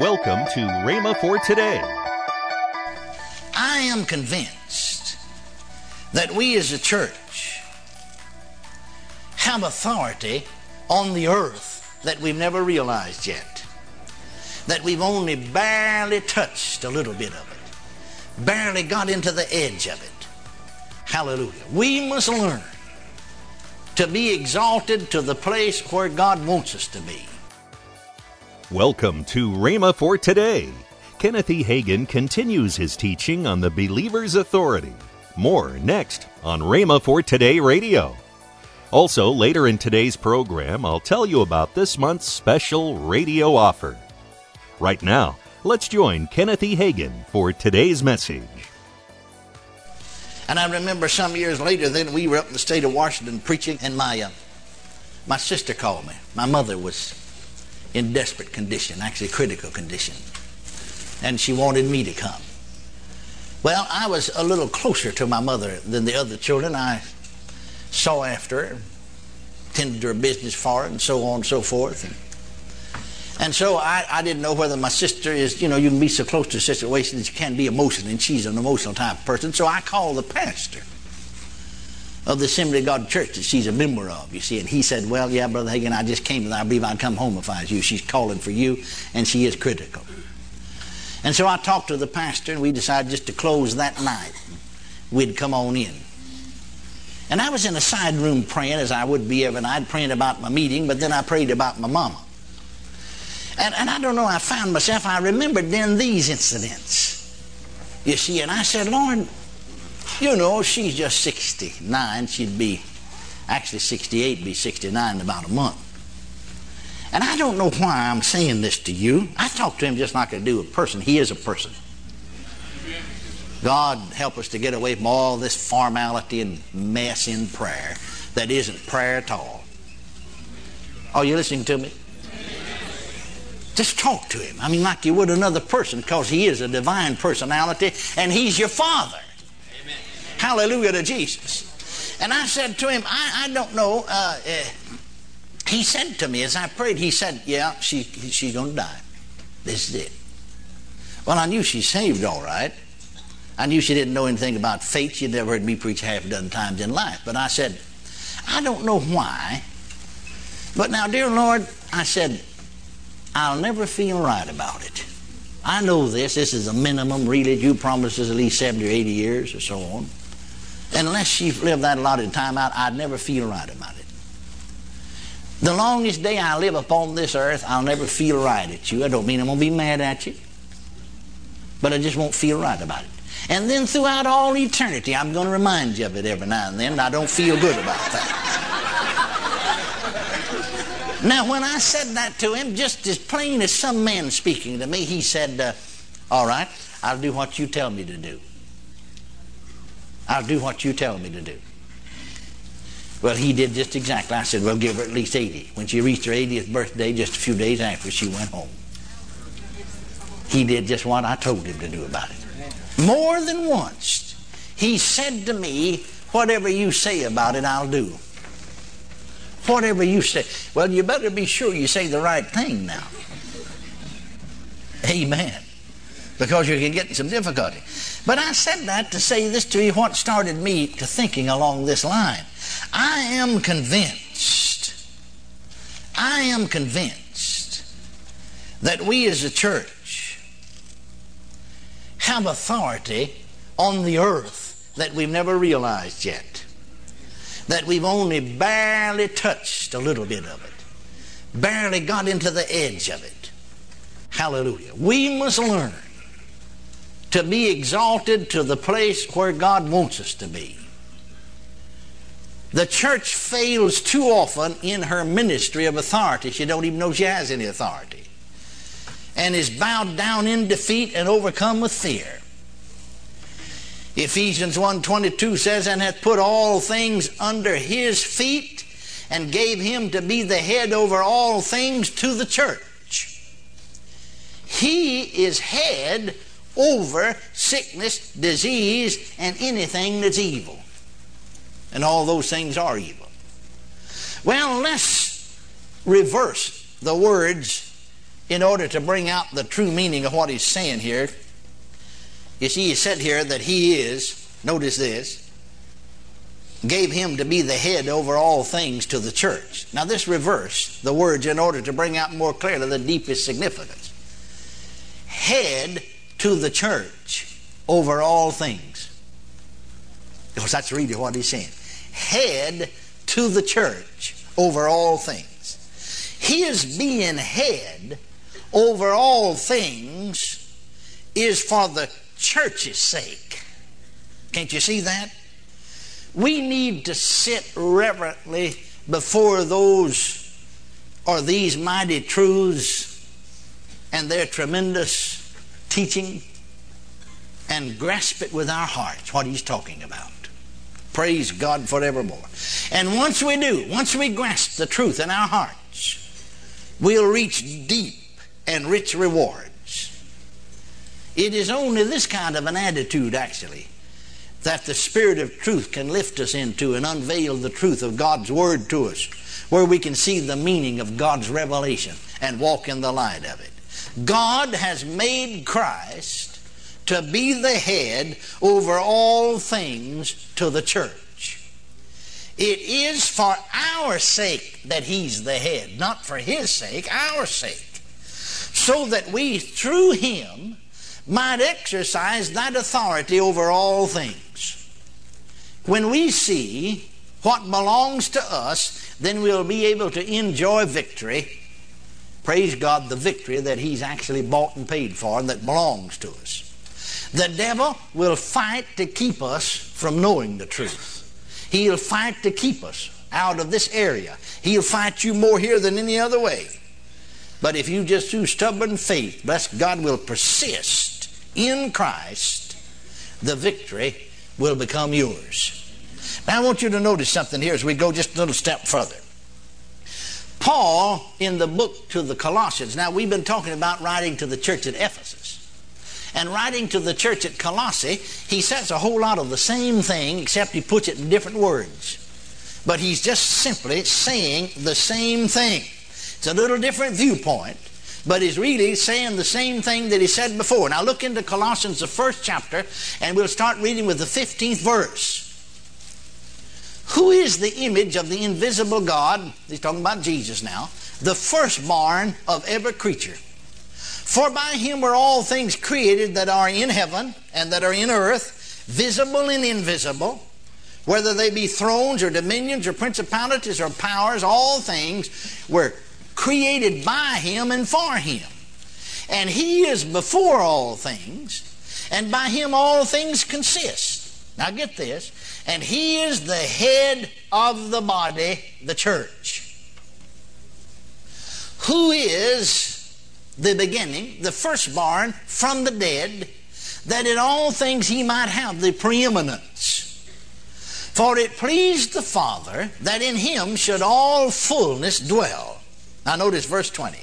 Welcome to Rhema for today. I am convinced that we as a church have authority on the earth that we've never realized yet. That we've only barely touched a little bit of it, barely got into the edge of it. Hallelujah. We must learn to be exalted to the place where God wants us to be. Welcome to Rhema for today. Kenneth E. Hagin continues his teaching on the believer's authority. More next on Rhema for Today Radio. Also, later in today's program, I'll tell you about this month's special radio offer. Right now, let's join Kenneth E. Hagin for today's message. And I remember some years later, then we were up in the state of Washington preaching, and my uh, my sister called me. My mother was in desperate condition, actually critical condition, and she wanted me to come. Well, I was a little closer to my mother than the other children. I saw after her, tended her business for her, and so on and so forth. And, and so I, I didn't know whether my sister is, you know, you can be so close to a situation that you can be emotional, and she's an emotional type of person. So I called the pastor of the Assembly of God Church that she's a member of, you see. And he said, Well, yeah, Brother Hagin, I just came, and I believe I'd come home if I was you. She's calling for you, and she is critical. And so I talked to the pastor, and we decided just to close that night. We'd come on in. And I was in a side room praying, as I would be every night, praying about my meeting, but then I prayed about my mama. And, and I don't know, I found myself, I remembered then these incidents. You see, and I said, Lord, you know, she's just 69. She'd be, actually 68, be 69 in about a month. And I don't know why I'm saying this to you. I talk to him just like I do a person. He is a person. God help us to get away from all this formality and mess in prayer that isn't prayer at all. Are you listening to me? Just talk to him. I mean, like you would another person, because he is a divine personality and he's your father. Hallelujah to Jesus. And I said to him, I, I don't know. Uh, uh, he said to me as I prayed, he said, Yeah, she, she's going to die. This is it. Well, I knew she's saved all right. I knew she didn't know anything about faith. She'd never heard me preach half a dozen times in life. But I said, I don't know why. But now, dear Lord, I said, I'll never feel right about it. I know this. This is a minimum, really. You promised us at least 70 or 80 years or so on. Unless she lived that allotted time out, I'd never feel right about it. The longest day I live upon this earth, I'll never feel right at you. I don't mean I'm going to be mad at you, but I just won't feel right about it. And then throughout all eternity, I'm going to remind you of it every now and then, and I don't feel good about that. Now, when I said that to him, just as plain as some man speaking to me, he said, uh, All right, I'll do what you tell me to do. I'll do what you tell me to do. Well, he did just exactly. I said, Well, give her at least 80. When she reached her 80th birthday, just a few days after, she went home. He did just what I told him to do about it. More than once, he said to me, Whatever you say about it, I'll do whatever you say. Well, you better be sure you say the right thing now. Amen. Because you can get some difficulty. But I said that to say this to you what started me to thinking along this line. I am convinced, I am convinced that we as a church have authority on the earth that we've never realized yet that we've only barely touched a little bit of it, barely got into the edge of it. Hallelujah. We must learn to be exalted to the place where God wants us to be. The church fails too often in her ministry of authority. She don't even know she has any authority. And is bowed down in defeat and overcome with fear. Ephesians 1:22 says, "And hath put all things under his feet, and gave him to be the head over all things to the church." He is head over sickness, disease, and anything that's evil. And all those things are evil. Well, let's reverse the words in order to bring out the true meaning of what he's saying here, you see, he said here that he is, notice this, gave him to be the head over all things to the church. Now, this reverse the words in order to bring out more clearly the deepest significance. Head to the church over all things. Because that's really what he's saying. Head to the church over all things. His being head over all things is for the church's sake. Can't you see that? We need to sit reverently before those or these mighty truths and their tremendous teaching and grasp it with our hearts what he's talking about. Praise God forevermore. And once we do, once we grasp the truth in our hearts, we'll reach deep and rich rewards. It is only this kind of an attitude, actually, that the Spirit of truth can lift us into and unveil the truth of God's Word to us, where we can see the meaning of God's revelation and walk in the light of it. God has made Christ to be the head over all things to the church. It is for our sake that He's the head, not for His sake, our sake. So that we, through Him, might exercise that authority over all things. When we see what belongs to us, then we'll be able to enjoy victory. Praise God, the victory that He's actually bought and paid for and that belongs to us. The devil will fight to keep us from knowing the truth. He'll fight to keep us out of this area. He'll fight you more here than any other way. But if you just through stubborn faith, bless God, will persist in Christ, the victory will become yours. Now, I want you to notice something here as we go just a little step further. Paul, in the book to the Colossians, now we've been talking about writing to the church at Ephesus. And writing to the church at Colossae, he says a whole lot of the same thing, except he puts it in different words. But he's just simply saying the same thing. It's a little different viewpoint, but he's really saying the same thing that he said before. Now look into Colossians, the first chapter, and we'll start reading with the 15th verse. Who is the image of the invisible God? He's talking about Jesus now. The firstborn of every creature. For by him were all things created that are in heaven and that are in earth, visible and invisible, whether they be thrones or dominions or principalities or powers, all things were created by him and for him. And he is before all things, and by him all things consist. Now get this. And he is the head of the body, the church. Who is the beginning, the firstborn from the dead, that in all things he might have the preeminence. For it pleased the Father that in him should all fullness dwell now notice verse 20.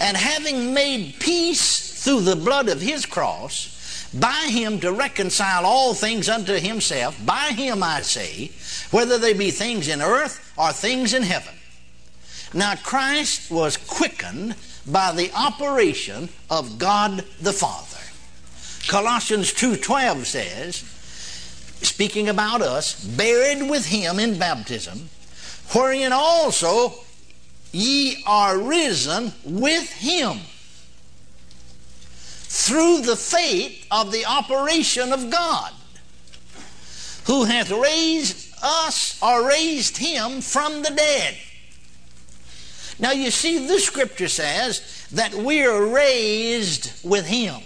And having made peace through the blood of his cross, by him to reconcile all things unto himself, by him I say, whether they be things in earth or things in heaven. Now Christ was quickened by the operation of God the Father. Colossians 2:12 says, speaking about us, buried with him in baptism, wherein also ye are risen with him through the faith of the operation of God, who hath raised us or raised him from the dead. Now you see, this scripture says that we are raised with him.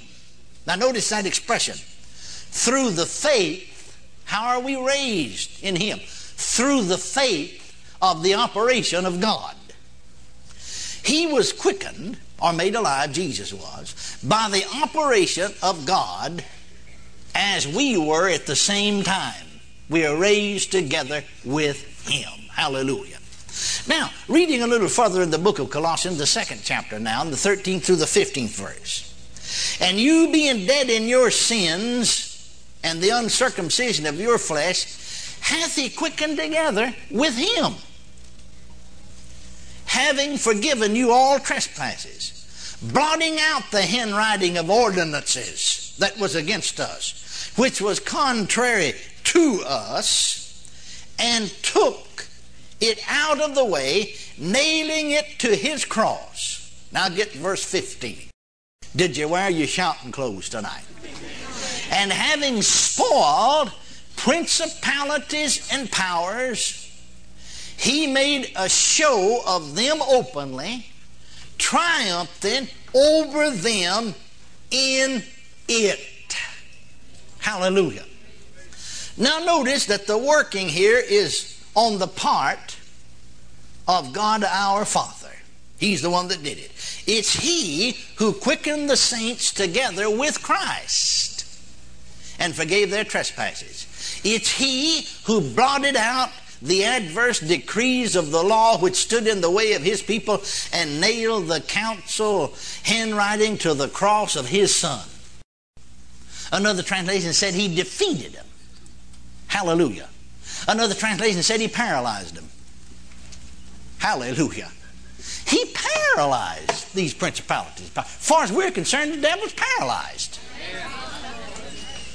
Now notice that expression. Through the faith, how are we raised in him? Through the faith of the operation of God. He was quickened, or made alive, Jesus was, by the operation of God as we were at the same time. We are raised together with Him. Hallelujah. Now, reading a little further in the book of Colossians, the second chapter now, in the 13th through the 15th verse. And you being dead in your sins and the uncircumcision of your flesh, hath he quickened together with him having forgiven you all trespasses, blotting out the handwriting of ordinances that was against us, which was contrary to us, and took it out of the way, nailing it to his cross. Now get verse 15. Did you wear your shouting clothes tonight? And having spoiled principalities and powers, he made a show of them openly, triumphing over them in it. Hallelujah. Now, notice that the working here is on the part of God our Father. He's the one that did it. It's He who quickened the saints together with Christ and forgave their trespasses. It's He who blotted out the adverse decrees of the law which stood in the way of His people and nailed the council handwriting to the cross of His Son. Another translation said He defeated them. Hallelujah. Another translation said He paralyzed them. Hallelujah. He paralyzed these principalities. As far as we're concerned, the devil's paralyzed.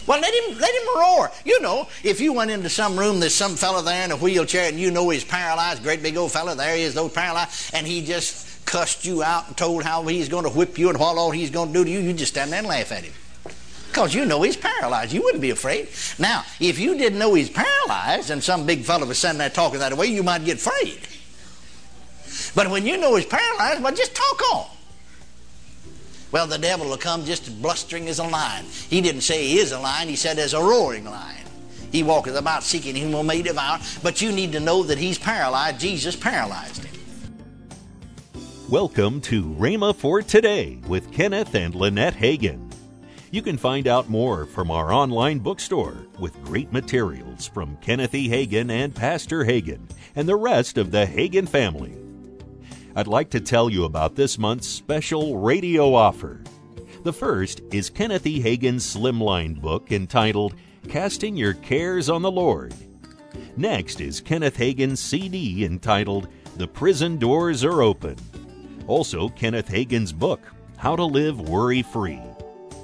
Well, let him let him roar. You know, if you went into some room, there's some fellow there in a wheelchair, and you know he's paralyzed, great big old fellow, there he is, though paralyzed, and he just cussed you out and told how he's going to whip you and what all he's going to do to you, you just stand there and laugh at him. Because you know he's paralyzed. You wouldn't be afraid. Now, if you didn't know he's paralyzed and some big fellow was sitting there talking that way, you might get afraid. But when you know he's paralyzed, well, just talk on. Well, the devil will come just blustering as a lion. He didn't say he is a lion, he said as a roaring lion. He walketh about seeking whom may devour. But you need to know that he's paralyzed. Jesus paralyzed him. Welcome to Rhema for Today with Kenneth and Lynette Hagin. You can find out more from our online bookstore with great materials from Kenneth E. Hagin and Pastor Hagin and the rest of the Hagin family. I'd like to tell you about this month's special radio offer. The first is Kenneth E. Hagin's slimline book entitled Casting Your Cares on the Lord. Next is Kenneth Hagin's CD entitled The Prison Doors Are Open. Also, Kenneth Hagin's book, How to Live Worry Free.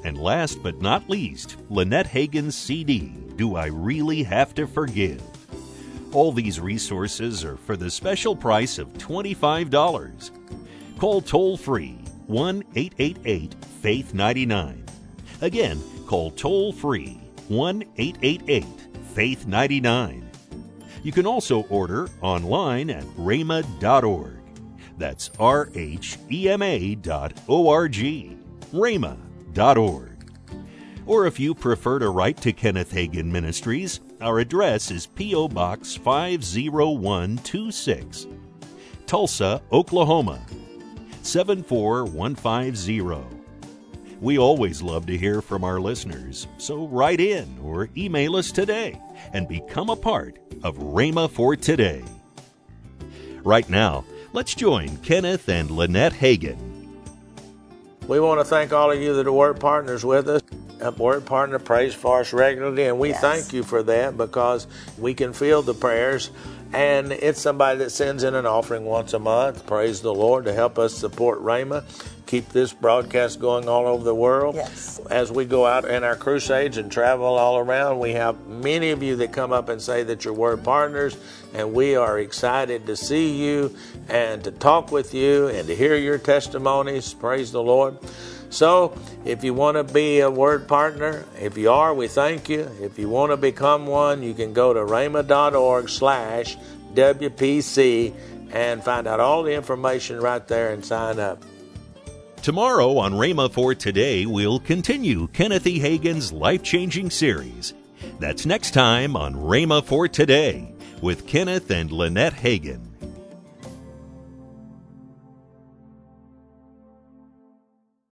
And last but not least, Lynette Hagin's CD, Do I Really Have to Forgive? All these resources are for the special price of $25. Call toll free 1 888 Faith 99. Again, call toll free 1 888 Faith 99. You can also order online at rhema.org. That's R H E M A dot O R G. rhema.org. Or if you prefer to write to Kenneth Hagin Ministries, our address is P.O. Box 50126, Tulsa, Oklahoma 74150. We always love to hear from our listeners, so write in or email us today and become a part of Rhema for Today. Right now, let's join Kenneth and Lynette Hagin. We want to thank all of you that are word partners with us. Uh, a word partner prays for us regularly, and we Yes. thank you for that because we can feel the prayers. And it's somebody that sends in an offering once a month. Praise the Lord to help us support Rhema, keep this broadcast going all over the world. Yes. As we go out in our crusades and travel all around, we have many of you that come up and say that you're word partners, and we are excited to see you and to talk with you and to hear your testimonies. Praise the Lord. So, if you want to be a word partner, if you are, we thank you. If you want to become one, you can go to rhema.org slash WPC and find out all the information right there and sign up. Tomorrow on Rhema for Today, we'll continue Kenneth E. Hagin's life changing series. That's next time on Rhema for Today with Kenneth and Lynette Hagin.